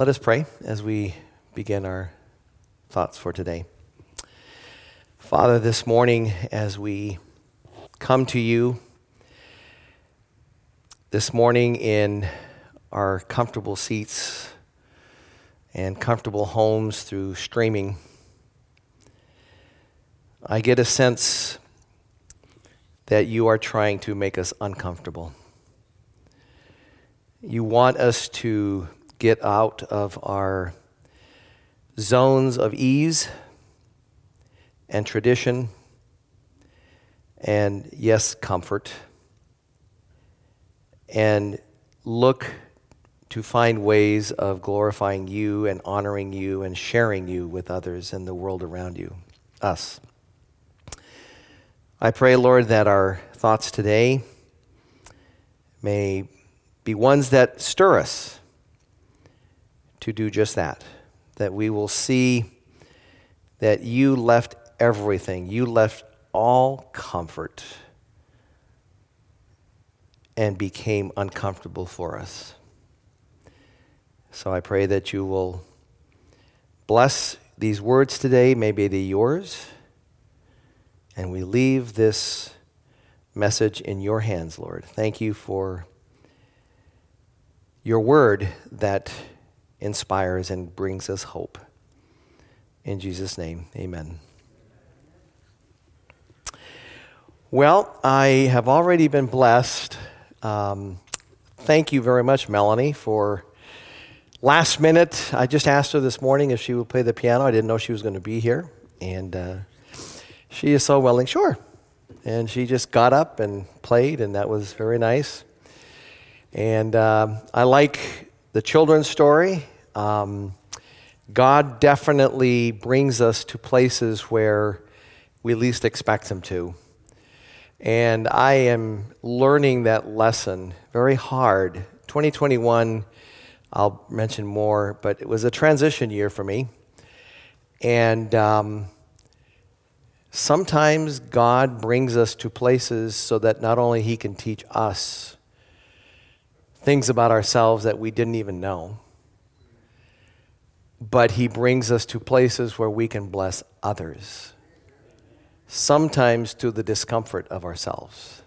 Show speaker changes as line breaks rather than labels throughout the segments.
Let us pray as we begin our thoughts for today. Father, this morning, as we come to you, this morning in our comfortable seats and comfortable homes through streaming, I get a sense that you are trying to make us uncomfortable. You want us to get out of our zones of ease and tradition and, yes, comfort, and look to find ways of glorifying you and honoring you and sharing you with others in the world around you, us. I pray, Lord, that our thoughts today may be ones that stir us to do just that. That we will see that you left everything, you left all comfort and became uncomfortable for us. So I pray that you will bless these words today. Maybe they're yours. And we leave this message in your hands, Lord. Thank you for your word that inspires and brings us hope. In Jesus' name, amen. Well, I have already been blessed. Um, thank you very much, Melanie, for last minute. I just asked her this morning if she would play the piano. I didn't know she was going to be here. And uh, she is so willing, sure. And she just got up and played, and that was very nice. And uh, I like the children's story. Um, God definitely brings us to places where we least expect Him to. And I am learning that lesson very hard. 2021, I'll mention more, but it was a transition year for me. And um, sometimes God brings us to places so that not only He can teach us, things about ourselves that we didn't even know. But He brings us to places where we can bless others, sometimes to the discomfort of ourselves.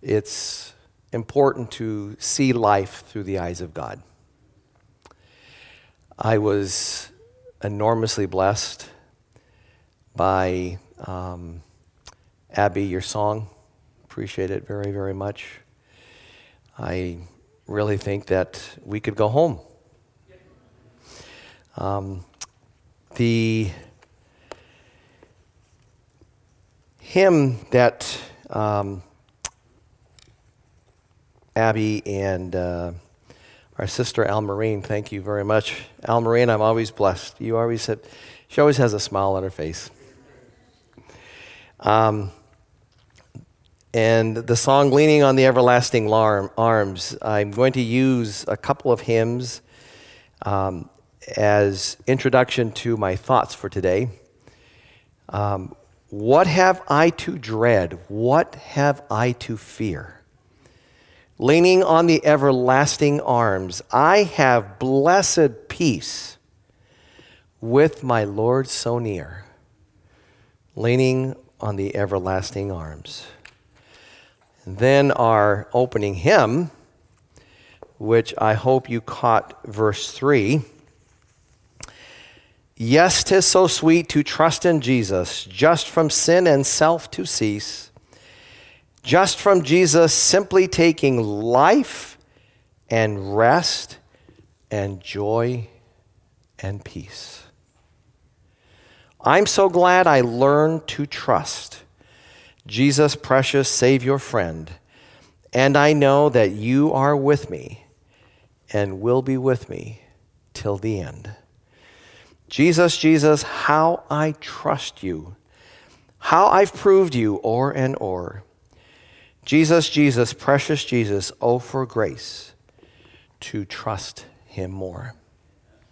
It's important to see life through the eyes of God. I was enormously blessed by um, Abby, your song. Appreciate it very, very much. I really think that we could go home. Um, the hymn that um, Abby and uh, our sister Al Marine, thank you very much. Al Marine, I'm always blessed. You always have, she always has a smile on her face. Um, and the song Leaning on the Everlasting Arms, I'm going to use a couple of hymns um, as introduction to my thoughts for today. Um, what have I to dread? What have I to fear? Leaning on the everlasting arms, I have blessed peace with my Lord so near. Leaning on the everlasting arms. Then our opening hymn, which I hope you caught verse 3. Yes, 'tis so sweet to trust in Jesus, just from sin and self to cease, just from Jesus simply taking life and rest and joy and peace. I'm so glad I learned to trust Jesus, precious Savior friend, and I know that you are with me and will be with me till the end. Jesus, Jesus, how I trust you, how I've proved you o'er and o'er. Jesus, Jesus, precious Jesus, oh, for grace to trust him more.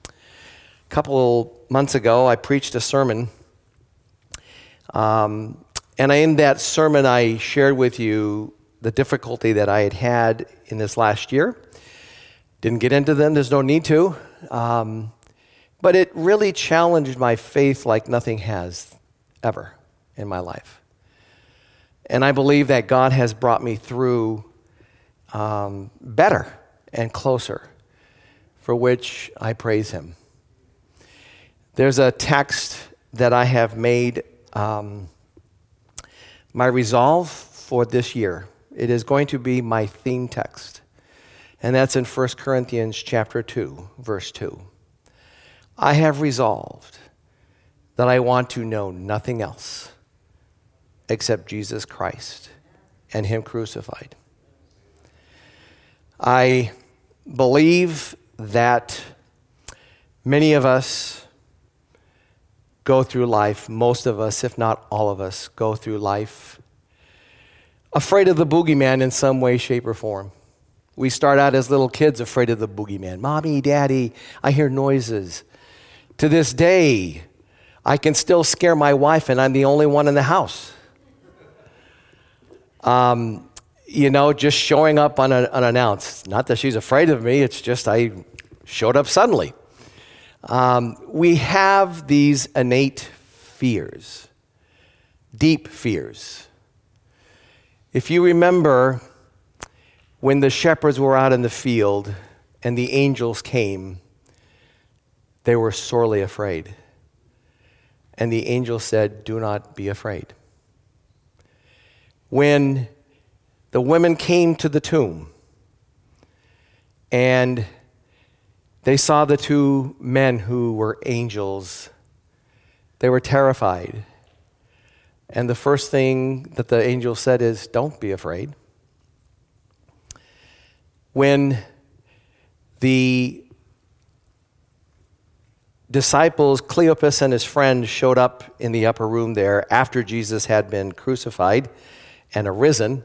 A couple months ago, I preached a sermon um, and in that sermon, I shared with you the difficulty that I had had in this last year Didn't get into them, there's no need to. Um, but it really challenged my faith like nothing has ever in my life. And I believe that God has brought me through um, better and closer, for which I praise Him. There's a text that I have made um, my resolve for this year. It is going to be my theme text. And that's in 1 Corinthians chapter 2, verse 2. I have resolved that I want to know nothing else except Jesus Christ and Him crucified. I believe that many of us go through life, most of us, if not all of us, go through life afraid of the boogeyman in some way, shape, or form. We start out as little kids afraid of the boogeyman. Mommy, daddy, I hear noises. To this day, I can still scare my wife, and I'm the only one in the house. Um, you know, just showing up un- unannounced. Not that she's afraid of me, it's just I showed up suddenly. Um, we have these innate fears, deep fears. If you remember when the shepherds were out in the field and the angels came, they were sorely afraid. And the angel said, Do not be afraid. When the women came to the tomb and they saw the two men who were angels. They were terrified. And the first thing that the angel said is, Don't be afraid. When the disciples, Cleopas and his friend, showed up in the upper room there after Jesus had been crucified and arisen,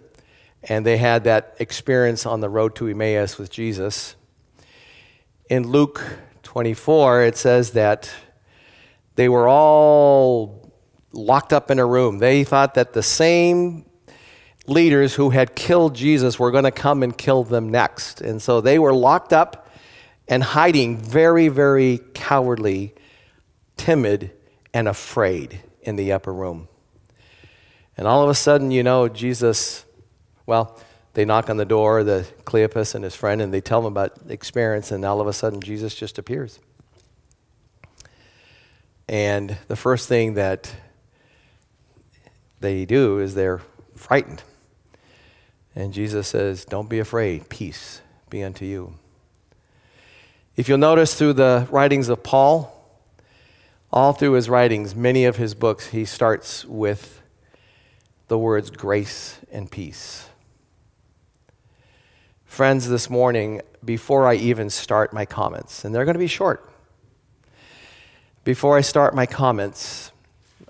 and they had that experience on the road to Emmaus with Jesus. In Luke 24, it says that they were all locked up in a room. They thought that the same leaders who had killed Jesus were going to come and kill them next. And so they were locked up and hiding, very, very cowardly, timid, and afraid in the upper room. And all of a sudden, you know, Jesus well, they knock on the door, the Cleopas and his friend, and they tell them about the experience, and all of a sudden Jesus just appears. And the first thing that they do is they're frightened. And Jesus says, Don't be afraid, peace be unto you. If you'll notice through the writings of Paul, all through his writings, many of his books, he starts with the words grace and peace. Friends, this morning, before I even start my comments, and they're going to be short, before I start my comments,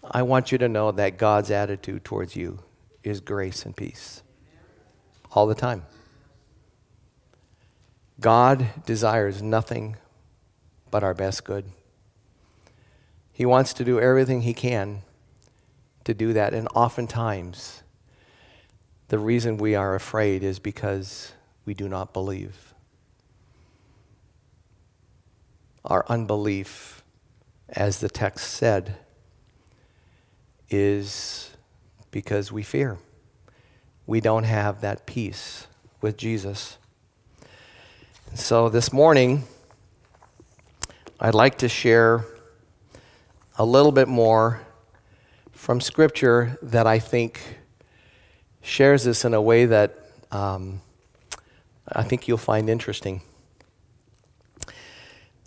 I want you to know that God's attitude towards you is grace and peace all the time. God desires nothing but our best good. He wants to do everything He can to do that, and oftentimes, the reason we are afraid is because we do not believe. Our unbelief, as the text said, is because we fear. We don't have that peace with Jesus. So this morning, I'd like to share a little bit more from Scripture that I think shares this in a way that um, I think you'll find interesting.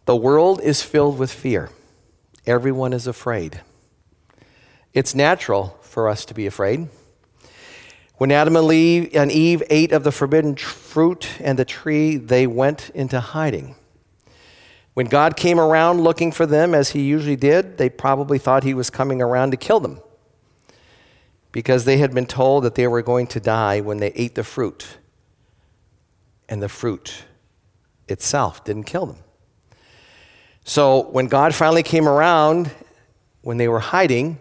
The world is filled with fear. Everyone is afraid. It's natural for us to be afraid. When Adam and Eve ate of the forbidden fruit and the tree, they went into hiding. When God came around looking for them, as he usually did, they probably thought he was coming around to kill them because they had been told that they were going to die when they ate the fruit and the fruit itself didn't kill them. So when God finally came around, when they were hiding,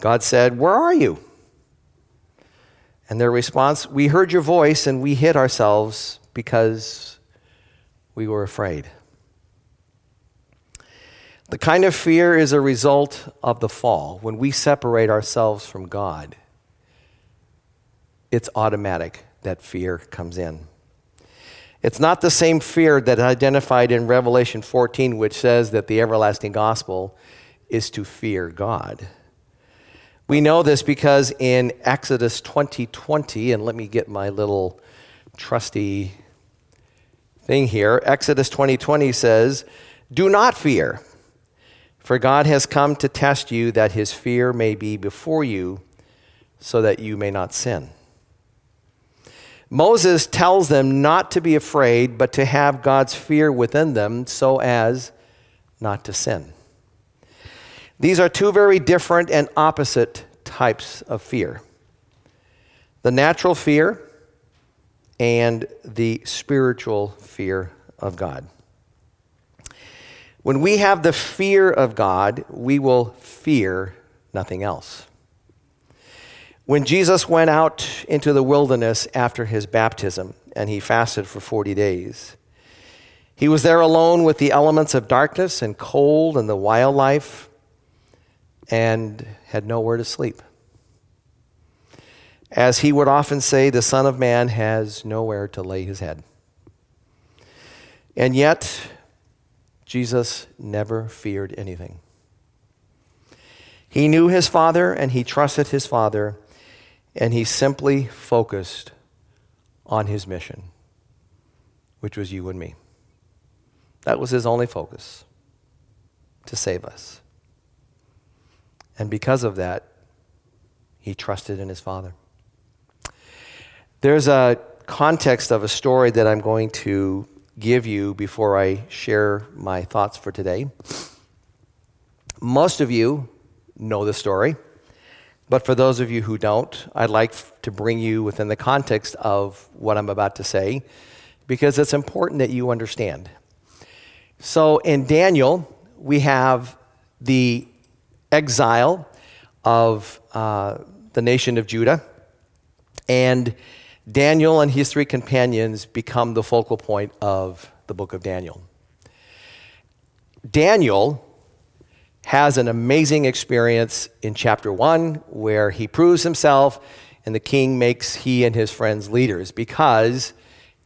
God said, Where are you? And their response, We heard your voice and we hid ourselves because we were afraid. The kind of fear is a result of the fall. When we separate ourselves from God, it's automatic that fear comes in. It's not the same fear that identified in Revelation 14, which says that the everlasting gospel is to fear God. We know this because in Exodus 20:20, 20, and let me get my little trusty thing here. Exodus 20:20 20 says, "Do not fear, for God has come to test you that his fear may be before you, so that you may not sin." Moses tells them not to be afraid, but to have God's fear within them so as not to sin. These are two very different and opposite types of fear the natural fear and the spiritual fear of God. When we have the fear of God, we will fear nothing else. When Jesus went out into the wilderness after his baptism and he fasted for 40 days, he was there alone with the elements of darkness and cold and the wildlife and had nowhere to sleep. As he would often say, the Son of Man has nowhere to lay his head. And yet, Jesus never feared anything. He knew his Father and he trusted his Father and he simply focused on his mission, which was you and me. That was his only focus to save us. And because of that, he trusted in his Father. There's a context of a story that I'm going to give you before I share my thoughts for today. Most of you know the story. But for those of you who don't, I'd like to bring you within the context of what I'm about to say because it's important that you understand. So in Daniel, we have the exile of uh, the nation of Judah, and Daniel and his three companions become the focal point of the book of Daniel. Daniel has an amazing experience in chapter one where he proves himself and the king makes he and his friends leaders because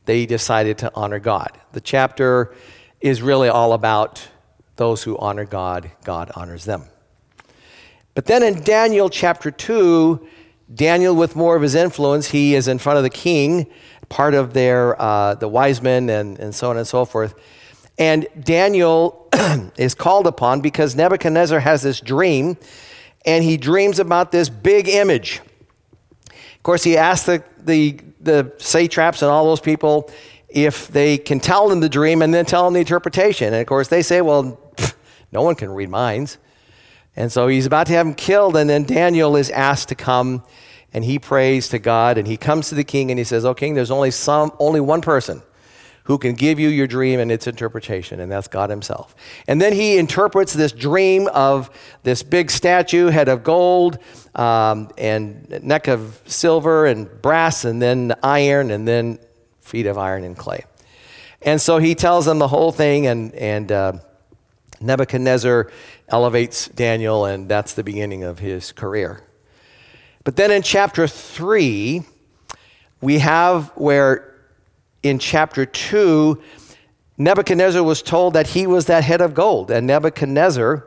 they decided to honor God. The chapter is really all about those who honor God, God honors them. But then in Daniel chapter 2, Daniel, with more of his influence, he is in front of the king, part of their, uh, the wise men, and, and so on and so forth. And Daniel is called upon because Nebuchadnezzar has this dream, and he dreams about this big image. Of course, he asks the, the, the satraps and all those people if they can tell him the dream and then tell him the interpretation. And of course, they say, well, pff, no one can read minds. And so he's about to have him killed, and then Daniel is asked to come, and he prays to God, and he comes to the king, and he says, "Oh, king, there's only some, only one person who can give you your dream and its interpretation, and that's God Himself. And then He interprets this dream of this big statue, head of gold, um, and neck of silver and brass, and then iron, and then feet of iron and clay. And so He tells them the whole thing, and, and uh, Nebuchadnezzar elevates Daniel, and that's the beginning of his career. But then in chapter 3, we have where in chapter 2, Nebuchadnezzar was told that he was that head of gold, and Nebuchadnezzar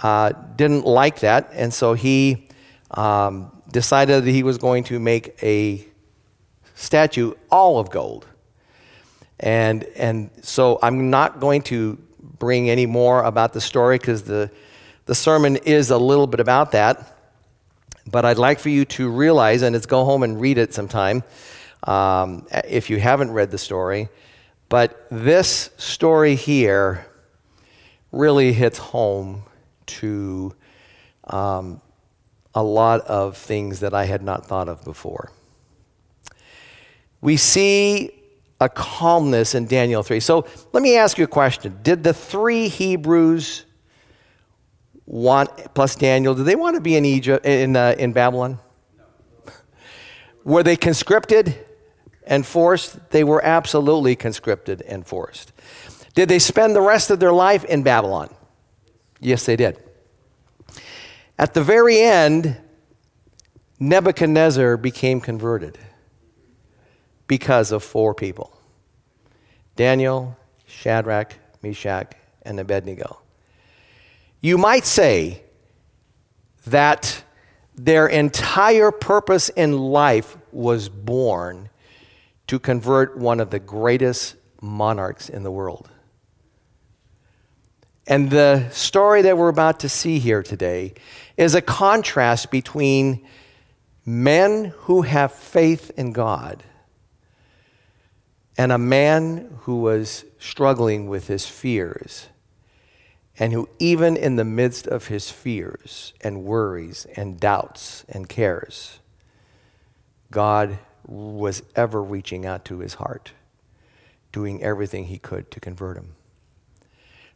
uh, didn't like that, and so he um, decided that he was going to make a statue all of gold. And, and so I'm not going to bring any more about the story because the, the sermon is a little bit about that. But I'd like for you to realize, and it's go home and read it sometime, um, if you haven't read the story. But this story here really hits home to um, a lot of things that I had not thought of before. We see a calmness in Daniel 3. So let me ask you a question. Did the three Hebrews want, plus Daniel, did they want to be in Egypt, in, uh, in Babylon? Were they conscripted? And forced? They were absolutely conscripted and forced. Did they spend the rest of their life in Babylon? Yes, they did. At the very end, Nebuchadnezzar became converted because of four people Daniel, Shadrach, Meshach, and Abednego. You might say that their entire purpose in life was born to convert one of the greatest monarchs in the world. And the story that we're about to see here today is a contrast between men who have faith in God and a man who was struggling with his fears and who, even in the midst of his fears and worries and doubts and cares, God was ever reaching out to his heart, doing everything he could to convert him.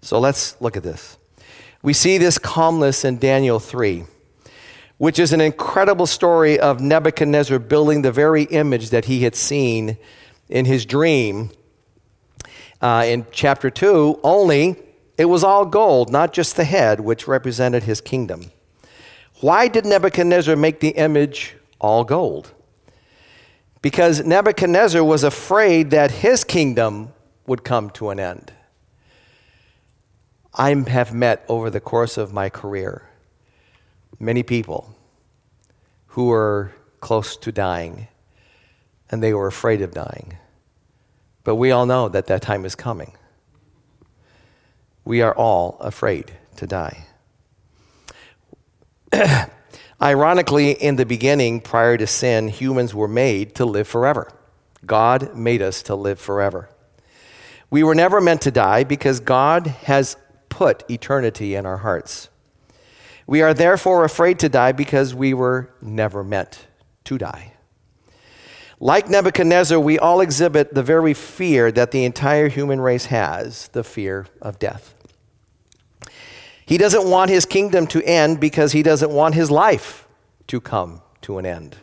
So let's look at this. We see this calmness in Daniel 3, which is an incredible story of Nebuchadnezzar building the very image that he had seen in his dream uh, in chapter 2, only it was all gold, not just the head, which represented his kingdom. Why did Nebuchadnezzar make the image all gold? Because Nebuchadnezzar was afraid that his kingdom would come to an end. I have met over the course of my career many people who were close to dying and they were afraid of dying. But we all know that that time is coming. We are all afraid to die. Ironically, in the beginning, prior to sin, humans were made to live forever. God made us to live forever. We were never meant to die because God has put eternity in our hearts. We are therefore afraid to die because we were never meant to die. Like Nebuchadnezzar, we all exhibit the very fear that the entire human race has the fear of death. He doesn't want his kingdom to end because he doesn't want his life to come to an end.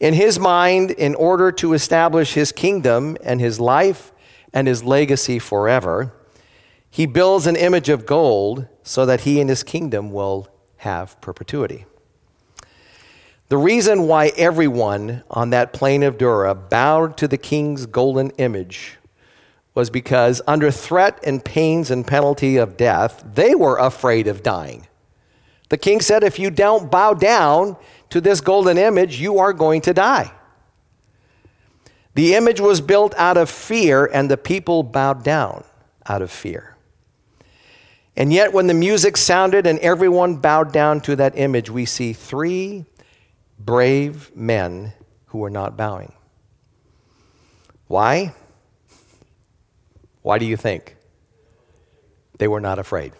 In his mind, in order to establish his kingdom and his life and his legacy forever, he builds an image of gold so that he and his kingdom will have perpetuity. The reason why everyone on that plain of Dura bowed to the king's golden image was because, under threat and pains and penalty of death, they were afraid of dying. The king said, If you don't bow down to this golden image, you are going to die. The image was built out of fear, and the people bowed down out of fear. And yet, when the music sounded and everyone bowed down to that image, we see three brave men who were not bowing. Why? Why do you think? They were not afraid.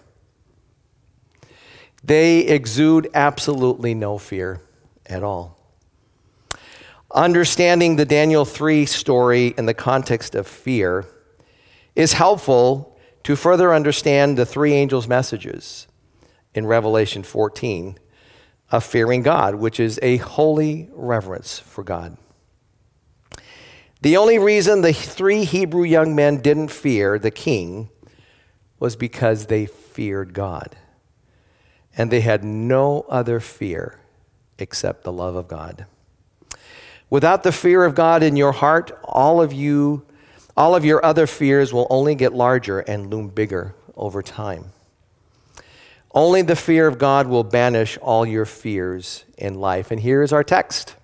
They exude absolutely no fear at all. Understanding the Daniel 3 story in the context of fear is helpful to further understand the three angels' messages in Revelation 14 of fearing God, which is a holy reverence for God. The only reason the three Hebrew young men didn't fear the king was because they feared God. And they had no other fear except the love of God. Without the fear of God in your heart, all of you all of your other fears will only get larger and loom bigger over time. Only the fear of God will banish all your fears in life. And here is our text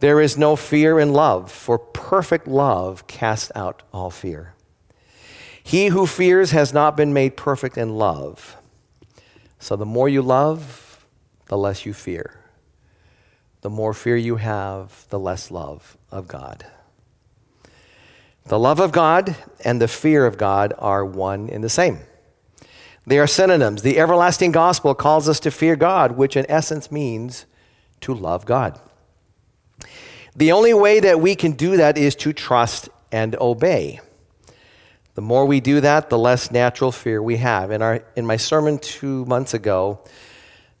There is no fear in love, for perfect love casts out all fear. He who fears has not been made perfect in love. So the more you love, the less you fear. The more fear you have, the less love of God. The love of God and the fear of God are one in the same. They are synonyms. The everlasting gospel calls us to fear God, which in essence means to love God. The only way that we can do that is to trust and obey. The more we do that, the less natural fear we have. In, our, in my sermon two months ago,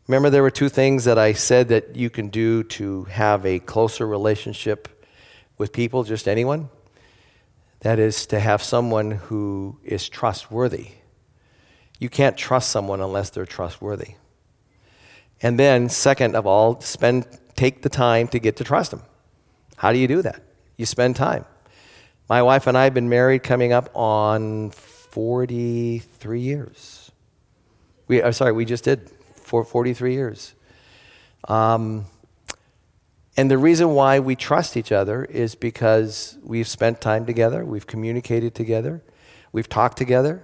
remember there were two things that I said that you can do to have a closer relationship with people, just anyone, that is to have someone who is trustworthy. You can't trust someone unless they're trustworthy. And then, second of all, spend take the time to get to trust them. How do you do that? You spend time. My wife and I have been married coming up on 43 years. We, I'm sorry, we just did for 43 years. Um, and the reason why we trust each other is because we've spent time together, we've communicated together, we've talked together,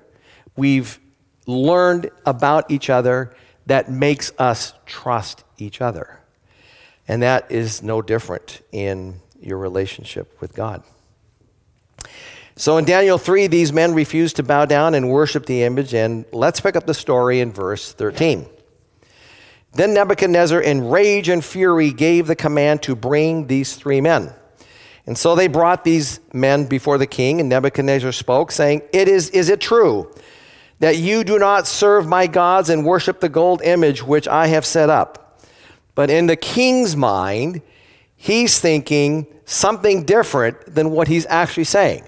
we've learned about each other that makes us trust each other. And that is no different in your relationship with God. So in Daniel 3, these men refused to bow down and worship the image. And let's pick up the story in verse 13. Then Nebuchadnezzar, in rage and fury, gave the command to bring these three men. And so they brought these men before the king, and Nebuchadnezzar spoke, saying, It is, is it true that you do not serve my gods and worship the gold image which I have set up? But in the king's mind, he's thinking something different than what he's actually saying.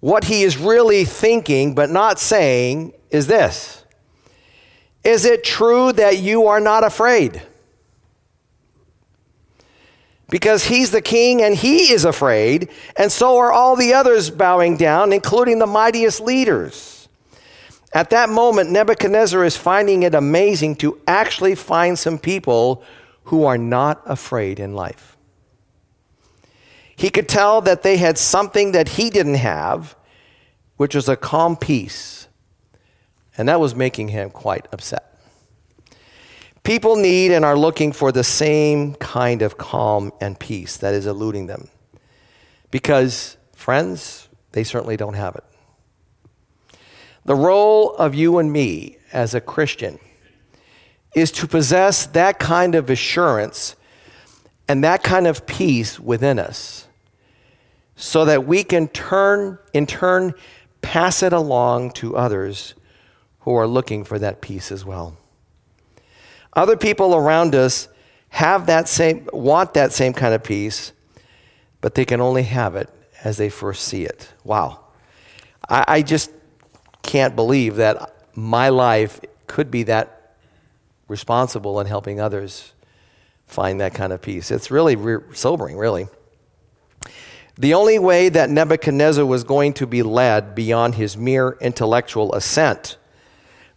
What he is really thinking but not saying is this is it true that you are not afraid? Because he's the king and he is afraid, and so are all the others bowing down, including the mightiest leaders. At that moment, Nebuchadnezzar is finding it amazing to actually find some people who are not afraid in life. He could tell that they had something that he didn't have, which was a calm peace and that was making him quite upset. People need and are looking for the same kind of calm and peace that is eluding them. Because, friends, they certainly don't have it. The role of you and me as a Christian is to possess that kind of assurance and that kind of peace within us so that we can turn, in turn, pass it along to others who are looking for that peace as well. Other people around us have that same, want that same kind of peace, but they can only have it as they first see it. Wow. I, I just can't believe that my life could be that responsible in helping others find that kind of peace. It's really re- sobering, really. The only way that Nebuchadnezzar was going to be led beyond his mere intellectual assent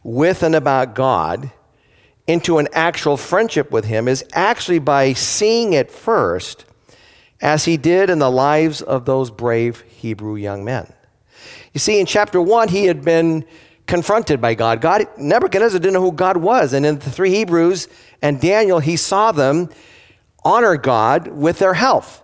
with and about God into an actual friendship with Him is actually by seeing it first, as he did in the lives of those brave Hebrew young men. You see, in chapter 1, he had been confronted by God. God Nebuchadnezzar didn't know who God was. And in the three Hebrews and Daniel, he saw them honor God with their health.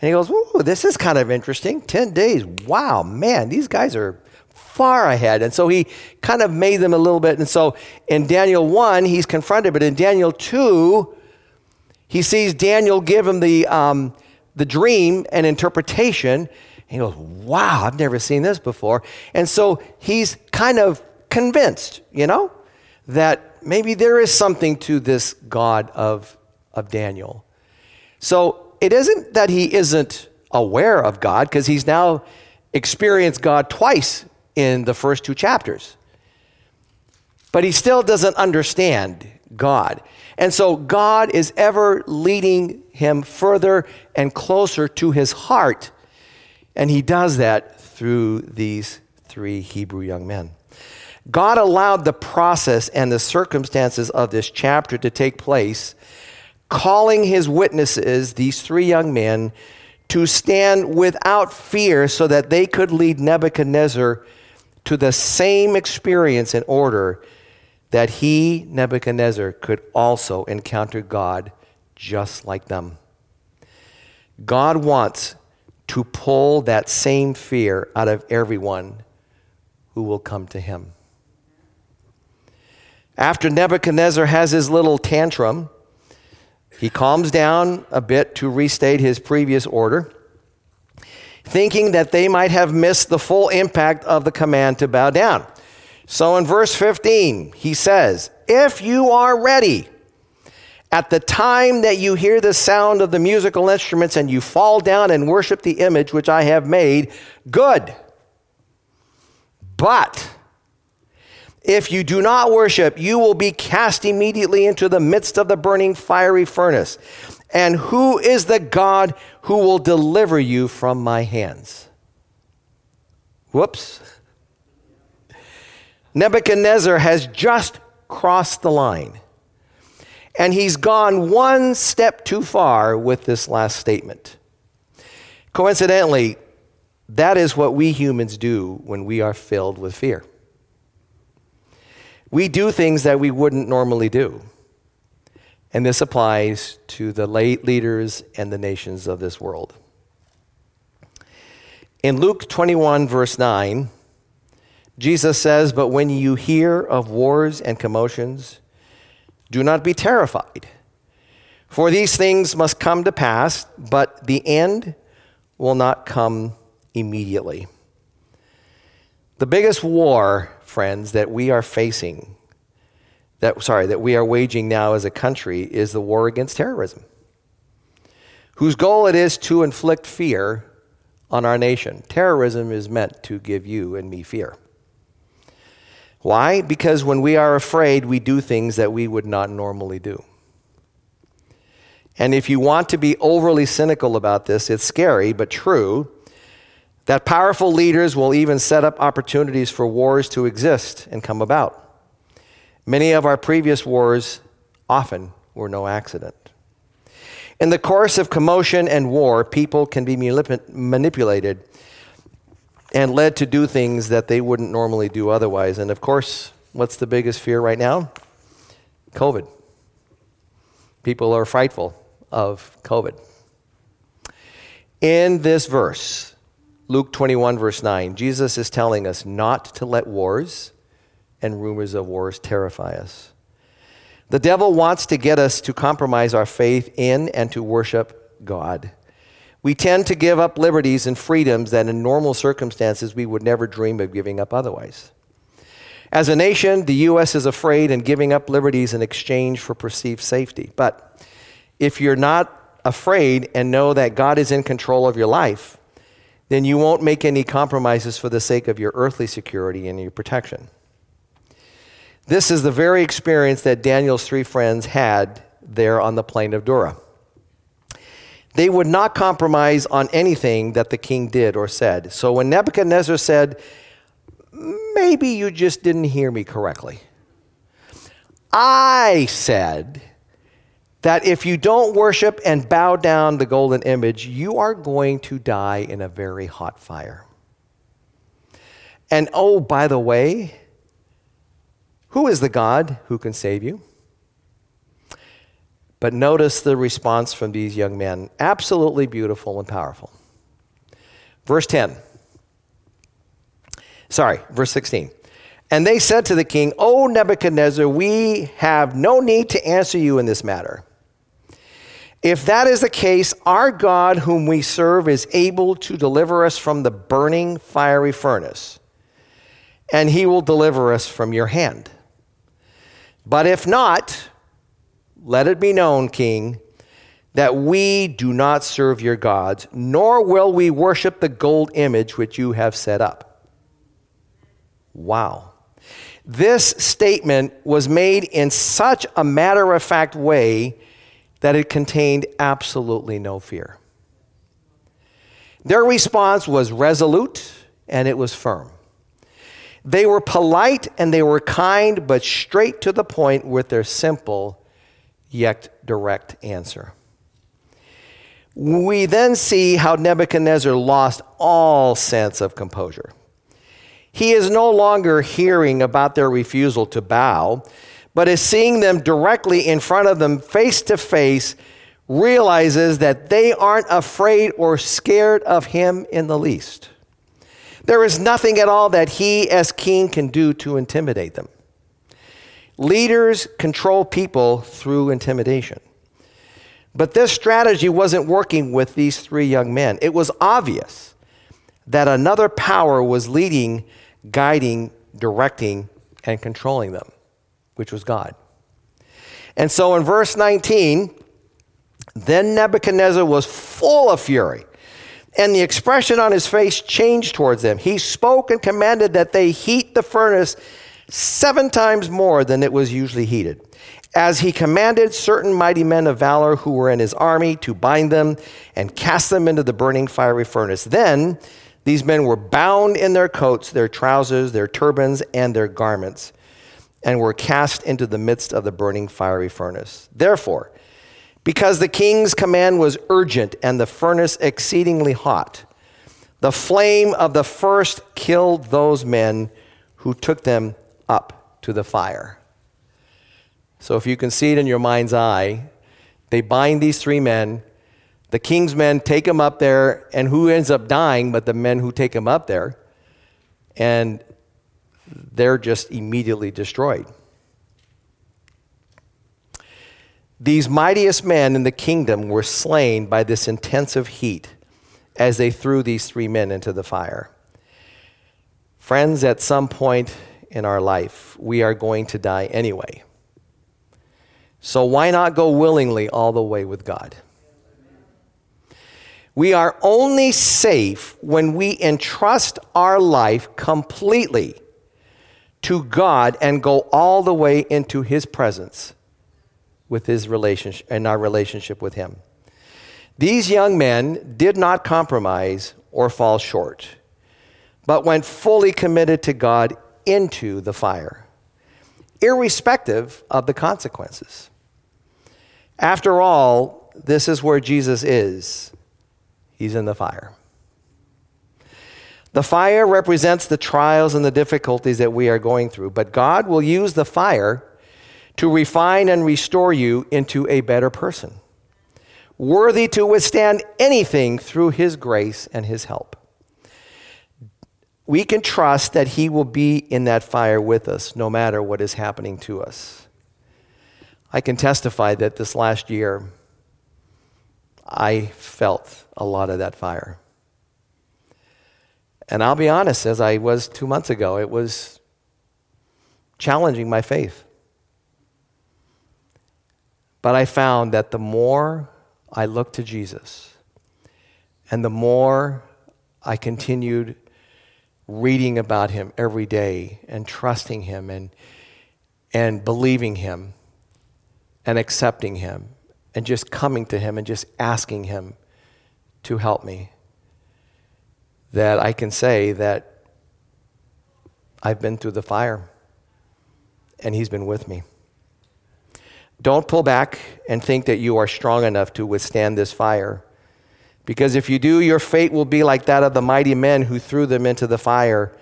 And he goes, Ooh, this is kind of interesting. 10 days. Wow, man, these guys are far ahead. And so he kind of made them a little bit. And so in Daniel 1, he's confronted, but in Daniel 2, he sees Daniel give him the, um, the dream and interpretation. He goes, Wow, I've never seen this before. And so he's kind of convinced, you know, that maybe there is something to this God of, of Daniel. So it isn't that he isn't aware of God, because he's now experienced God twice in the first two chapters. But he still doesn't understand God. And so God is ever leading him further and closer to his heart. And he does that through these three Hebrew young men. God allowed the process and the circumstances of this chapter to take place, calling his witnesses, these three young men, to stand without fear so that they could lead Nebuchadnezzar to the same experience in order that he, Nebuchadnezzar, could also encounter God just like them. God wants to pull that same fear out of everyone who will come to him. After Nebuchadnezzar has his little tantrum, he calms down a bit to restate his previous order thinking that they might have missed the full impact of the command to bow down. So in verse 15, he says, If you are ready, At the time that you hear the sound of the musical instruments and you fall down and worship the image which I have made, good. But if you do not worship, you will be cast immediately into the midst of the burning fiery furnace. And who is the God who will deliver you from my hands? Whoops. Nebuchadnezzar has just crossed the line. And he's gone one step too far with this last statement. Coincidentally, that is what we humans do when we are filled with fear. We do things that we wouldn't normally do. And this applies to the late leaders and the nations of this world. In Luke 21, verse 9, Jesus says, But when you hear of wars and commotions, do not be terrified. For these things must come to pass, but the end will not come immediately. The biggest war, friends, that we are facing, that sorry, that we are waging now as a country is the war against terrorism. Whose goal it is to inflict fear on our nation. Terrorism is meant to give you and me fear. Why? Because when we are afraid, we do things that we would not normally do. And if you want to be overly cynical about this, it's scary but true that powerful leaders will even set up opportunities for wars to exist and come about. Many of our previous wars often were no accident. In the course of commotion and war, people can be manipulated and led to do things that they wouldn't normally do otherwise. And of course, what's the biggest fear right now? COVID. People are frightful of COVID. In this verse, Luke 21, verse 9, Jesus is telling us not to let wars and rumors of wars terrify us. The devil wants to get us to compromise our faith in and to worship God. We tend to give up liberties and freedoms that in normal circumstances we would never dream of giving up otherwise. As a nation, the U.S. is afraid and giving up liberties in exchange for perceived safety. But if you're not afraid and know that God is in control of your life, then you won't make any compromises for the sake of your earthly security and your protection. This is the very experience that Daniel's three friends had there on the plain of Dura. They would not compromise on anything that the king did or said. So when Nebuchadnezzar said, Maybe you just didn't hear me correctly, I said, that if you don't worship and bow down the golden image, you are going to die in a very hot fire. And oh, by the way, who is the God who can save you? But notice the response from these young men absolutely beautiful and powerful. Verse 10. Sorry, verse 16. And they said to the king, O Nebuchadnezzar, we have no need to answer you in this matter. If that is the case, our God, whom we serve, is able to deliver us from the burning fiery furnace, and he will deliver us from your hand. But if not, let it be known, King, that we do not serve your gods, nor will we worship the gold image which you have set up. Wow. This statement was made in such a matter of fact way that it contained absolutely no fear. Their response was resolute and it was firm. They were polite and they were kind, but straight to the point with their simple yet direct answer. We then see how Nebuchadnezzar lost all sense of composure. He is no longer hearing about their refusal to bow but is seeing them directly in front of them, face to face, realizes that they aren't afraid or scared of him in the least. There is nothing at all that he, as king, can do to intimidate them. Leaders control people through intimidation. But this strategy wasn't working with these three young men. It was obvious that another power was leading, guiding, directing, and controlling them which was God. And so in verse 19, then Nebuchadnezzar was full of fury, and the expression on his face changed towards them. He spoke and commanded that they heat the furnace seven times more than it was usually heated. As he commanded certain mighty men of valor who were in his army to bind them and cast them into the burning fiery furnace. Then these men were bound in their coats, their trousers, their turbans, and their garments, and were cast into the midst of the burning fiery furnace. Therefore, because the king's command was urgent and the furnace exceedingly hot, the flame of the first killed those men who took them up to the fire. So, if you can see it in your mind's eye, they bind these three men the king's men take them up there, and who ends up dying but the men who take them up there? And they're just immediately destroyed. These mightiest men in the kingdom were slain by this intensive heat as they threw these three men into the fire. Friends, at some point in our life, we are going to die anyway. So why not go willingly all the way with God? We are only safe when we entrust our life completely to God and go all the way into His presence with His relationship and our relationship with Him. These young men did not compromise or fall short, but went fully committed to God into the fire, irrespective of the consequences. After all, this is where Jesus is He's in the fire. The fire represents the trials and the difficulties that we are going through, but God will use the fire to refine and restore you into a better person, worthy to withstand anything through His grace and His help. We can trust that He will be in that fire with us no matter what is happening to us. I can testify that this last year, I felt a lot of that fire. And I'll be honest, as I was two months ago, it was challenging my faith. But I found that the more I looked to Jesus and the more I continued reading about him every day and trusting him and, and believing him and accepting him and just coming to Him and just asking Him to help me, that I can say that I've been through the fire and He's been with me. Don't pull back and think that you are strong enough to withstand this fire. Because if you do, your fate will be like that of the mighty men who threw them into the fire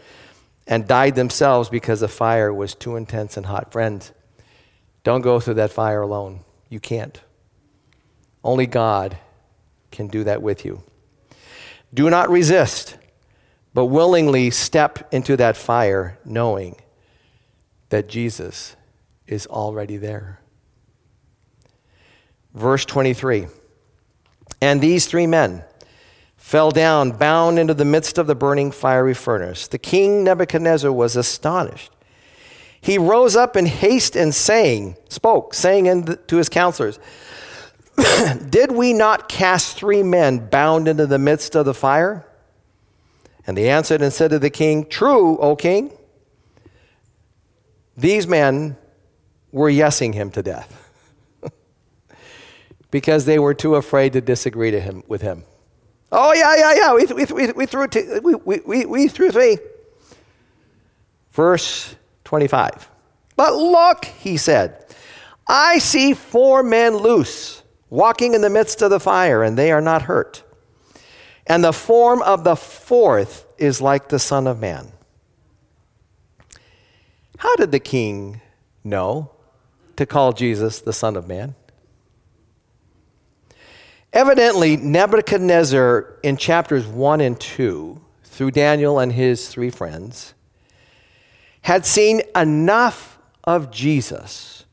and died themselves because the fire was too intense and hot. Friends, don't go through that fire alone. You can't. Only God can do that with you. Do not resist, but willingly step into that fire knowing that Jesus is already there. Verse 23 And these three men fell down, bound into the midst of the burning fiery furnace. The king Nebuchadnezzar was astonished. He rose up in haste and saying, spoke, saying to his counselors, Did we not cast three men bound into the midst of the fire? And they answered and said to the king, True, O king. These men were yesing him to death because they were too afraid to disagree to him, with him. Oh, yeah, yeah, yeah, we, we, we, we threw, t- we, we, we threw three. Verse 25. But look, he said, I see four men loose walking in the midst of the fire, and they are not hurt. And the form of the fourth is like the Son of Man. How did the king know to call Jesus the Son of Man? Evidently, Nebuchadnezzar in chapters 1 and 2, through Daniel and his three friends, had seen enough of Jesus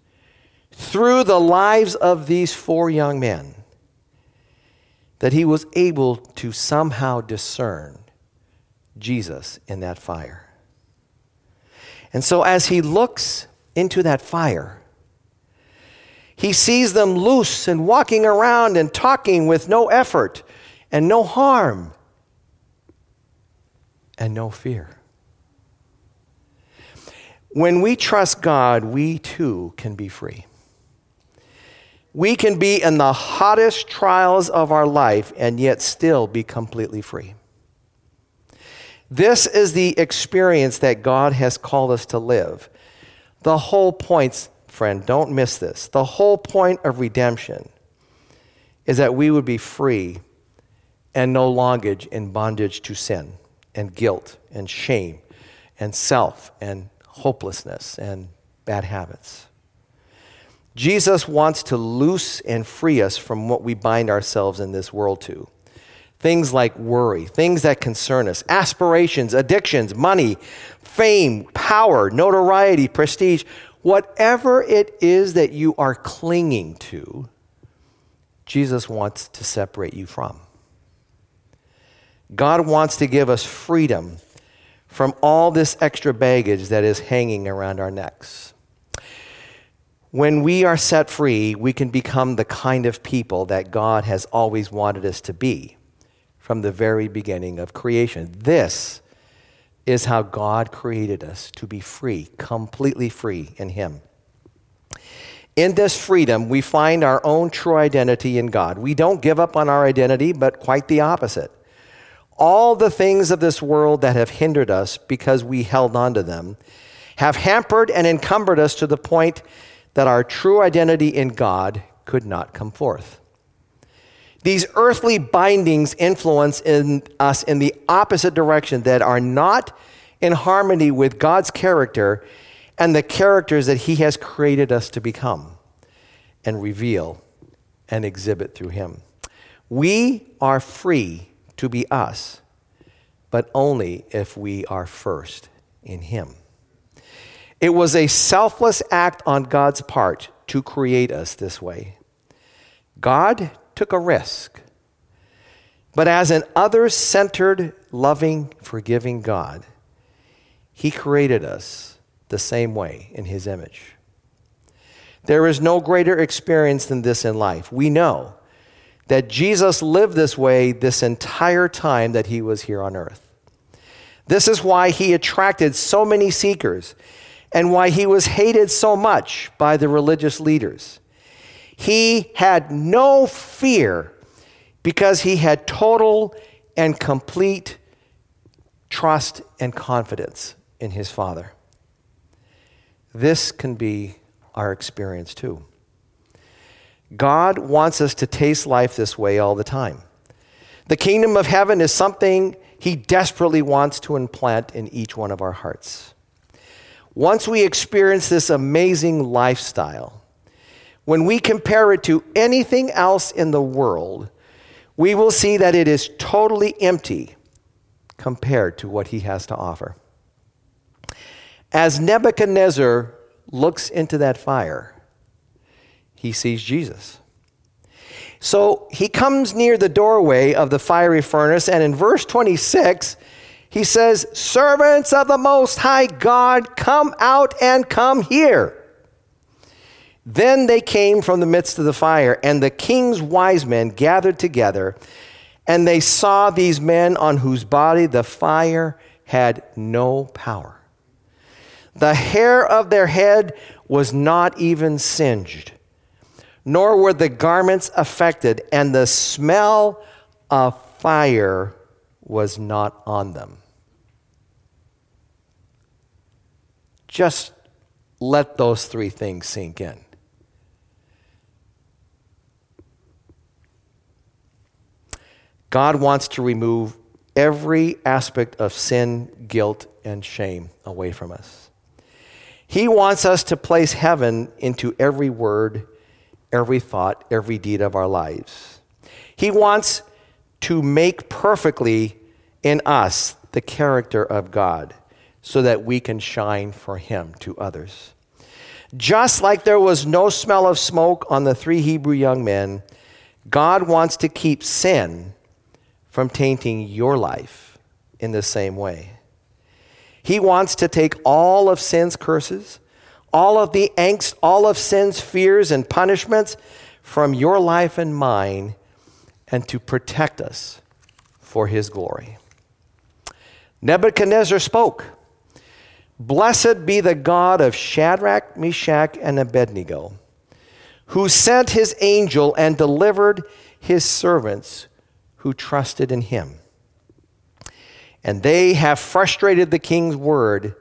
through the lives of these four young men that he was able to somehow discern Jesus in that fire. And so, as he looks into that fire, He sees them loose and walking around and talking with no effort and no harm and no fear. When we trust God, we too can be free. We can be in the hottest trials of our life and yet still be completely free. This is the experience that God has called us to live. The whole point, friend, don't miss this. The whole point of redemption is that we would be free and no longer in bondage to sin and guilt and shame and self and hopelessness and bad habits. Jesus wants to loose and free us from what we bind ourselves in this world to. Things like worry, things that concern us, aspirations, addictions, money, fame, power, notoriety, prestige, whatever it is that you are clinging to, Jesus wants to separate you from. God wants to give us freedom from all this extra baggage that is hanging around our necks. When we are set free, we can become the kind of people that God has always wanted us to be from the very beginning of creation. This is how God created us to be free, completely free in Him. In this freedom, we find our own true identity in God. We don't give up on our identity, but quite the opposite all the things of this world that have hindered us because we held on to them have hampered and encumbered us to the point that our true identity in God could not come forth. These earthly bindings influence in us in the opposite direction that are not in harmony with God's character and the characters that He has created us to become and reveal and exhibit through Him. We are free to be us, but only if we are first in Him. It was a selfless act on God's part to create us this way. God took a risk, but as an other centered, loving, forgiving God, He created us the same way in His image. There is no greater experience than this in life. We know that Jesus lived this way this entire time that he was here on earth. This is why he attracted so many seekers and why he was hated so much by the religious leaders. He had no fear because he had total and complete trust and confidence in his Father. This can be our experience too. God wants us to taste life this way all the time. The kingdom of heaven is something He desperately wants to implant in each one of our hearts. Once we experience this amazing lifestyle, when we compare it to anything else in the world, we will see that it is totally empty compared to what he has to offer. As Nebuchadnezzar looks into that fire, he sees Jesus. So he comes near the doorway of the fiery furnace, and in verse 26, he says, Servants of the Most High God, come out and come here. Then they came from the midst of the fire, and the king's wise men gathered together, and they saw these men on whose body the fire had no power. The hair of their head was not even singed nor were the garments affected, and the smell of fire was not on them. Just let those three things sink in. God wants to remove every aspect of sin, guilt, and shame away from us. He wants us to place heaven into every word every thought, every deed of our lives. He wants to make perfectly in us the character of God so that we can shine for Him to others. Just like there was no smell of smoke on the three Hebrew young men, God wants to keep sin from tainting your life in the same way. He wants to take all of sin's curses, all of the angst, all of sin's fears and punishments from your life and mine, and to protect us for his glory. Nebuchadnezzar spoke Blessed be the God of Shadrach, Meshach, and Abednego, who sent his angel and delivered his servants who trusted in him. And they have frustrated the king's word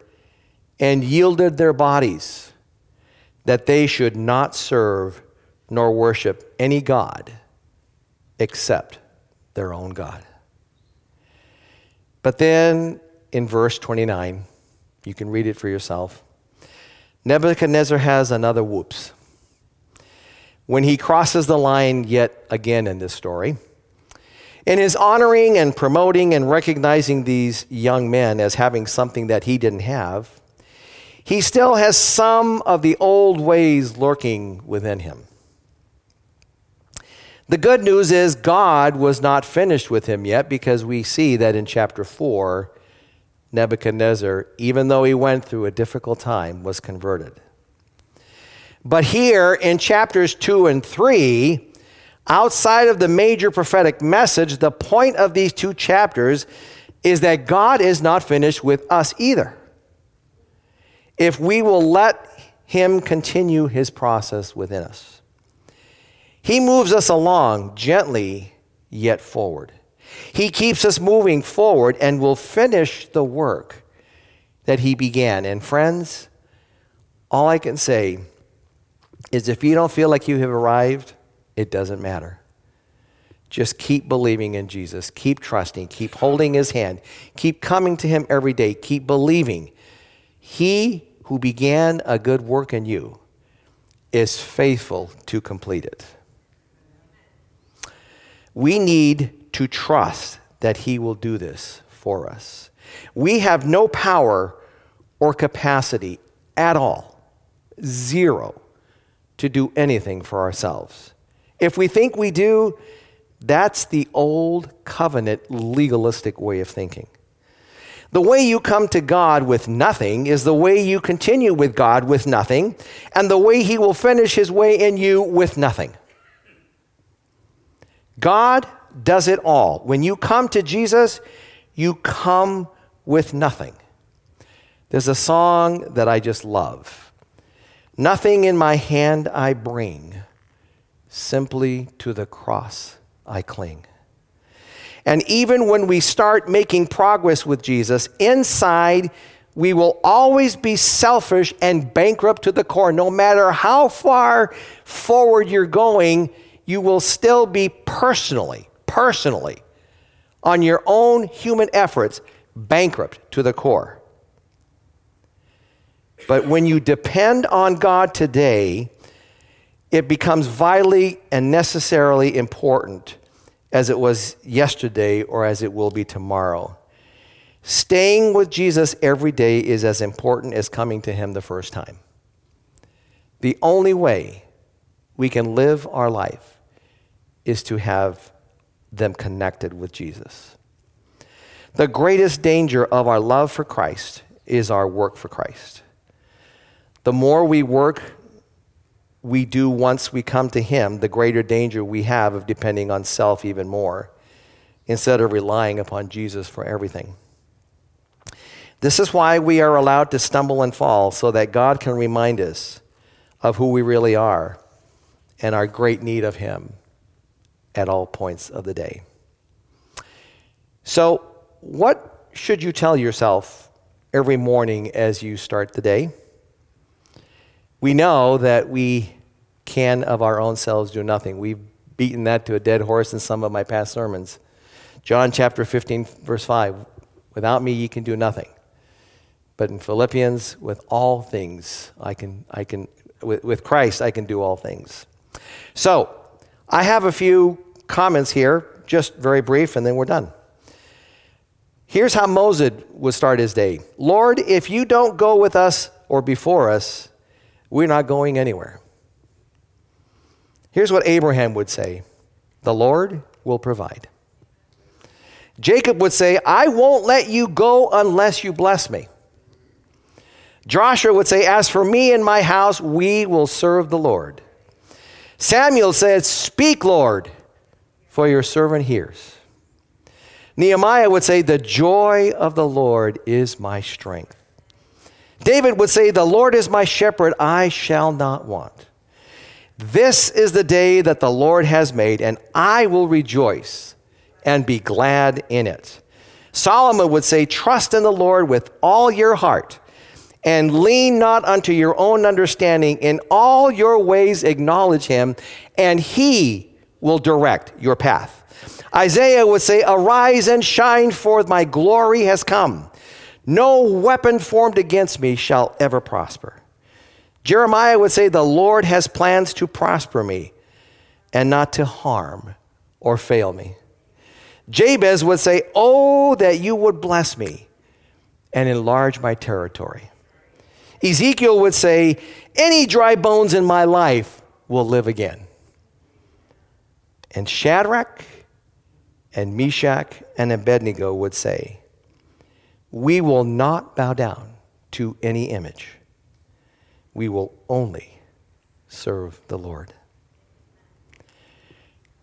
and yielded their bodies that they should not serve nor worship any God except their own God. But then in verse 29, you can read it for yourself. Nebuchadnezzar has another whoops. When he crosses the line yet again in this story, in his honoring and promoting and recognizing these young men as having something that he didn't have, he still has some of the old ways lurking within him. The good news is God was not finished with him yet because we see that in chapter 4, Nebuchadnezzar, even though he went through a difficult time, was converted. But here in chapters 2 and 3, outside of the major prophetic message, the point of these two chapters is that God is not finished with us either. If we will let Him continue His process within us, He moves us along gently yet forward. He keeps us moving forward and will finish the work that He began. And friends, all I can say is if you don't feel like you have arrived, it doesn't matter. Just keep believing in Jesus. Keep trusting. Keep holding his hand. Keep coming to him every day. Keep believing. He who began a good work in you is faithful to complete it. We need to trust that he will do this for us. We have no power or capacity at all, zero, to do anything for ourselves. If we think we do, that's the old covenant legalistic way of thinking. The way you come to God with nothing is the way you continue with God with nothing, and the way He will finish His way in you with nothing. God does it all. When you come to Jesus, you come with nothing. There's a song that I just love Nothing in my hand I bring Simply to the cross I cling. And even when we start making progress with Jesus, inside we will always be selfish and bankrupt to the core. No matter how far forward you're going, you will still be personally, personally, on your own human efforts, bankrupt to the core. But when you depend on God today, it becomes vitally and necessarily important as it was yesterday or as it will be tomorrow. Staying with Jesus every day is as important as coming to Him the first time. The only way we can live our life is to have them connected with Jesus. The greatest danger of our love for Christ is our work for Christ. The more we work we do once we come to Him, the greater danger we have of depending on self even more instead of relying upon Jesus for everything. This is why we are allowed to stumble and fall, so that God can remind us of who we really are and our great need of Him at all points of the day. So, what should you tell yourself every morning as you start the day? We know that we can of our own selves do nothing. We've beaten that to a dead horse in some of my past sermons. John chapter 15, verse 5 Without me, ye can do nothing. But in Philippians, with all things, I can, I can with, with Christ, I can do all things. So, I have a few comments here, just very brief, and then we're done. Here's how Moses would start his day Lord, if you don't go with us or before us, we're not going anywhere. Here's what Abraham would say The Lord will provide. Jacob would say, I won't let you go unless you bless me. Joshua would say, As for me and my house, we will serve the Lord. Samuel said, Speak, Lord, for your servant hears. Nehemiah would say, The joy of the Lord is my strength. David would say, The Lord is my shepherd, I shall not want. This is the day that the Lord has made, and I will rejoice and be glad in it. Solomon would say, Trust in the Lord with all your heart, and lean not unto your own understanding. In all your ways acknowledge him, and he will direct your path. Isaiah would say, Arise and shine, forth, my glory has come. No weapon formed against me shall ever prosper. Jeremiah would say, The Lord has plans to prosper me and not to harm or fail me. Jabez would say, Oh, that you would bless me and enlarge my territory. Ezekiel would say, Any dry bones in my life will live again. And Shadrach and Meshach and Abednego would say, We will not bow down to any image. We will only serve the Lord.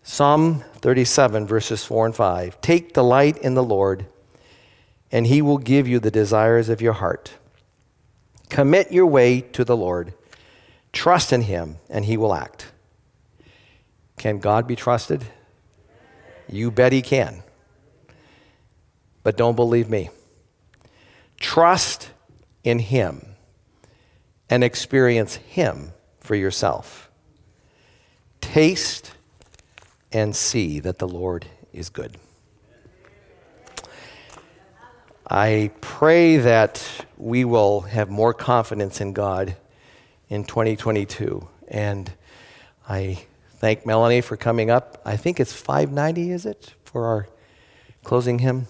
Psalm 37, verses 4 and 5. Take delight in the Lord, and he will give you the desires of your heart. Commit your way to the Lord. Trust in him, and he will act. Can God be trusted? You bet he can. But don't believe me. Trust in him and experience him for yourself. Taste and see that the Lord is good. I pray that we will have more confidence in God in 2022. And I thank Melanie for coming up. I think it's 590, is it, for our closing hymn?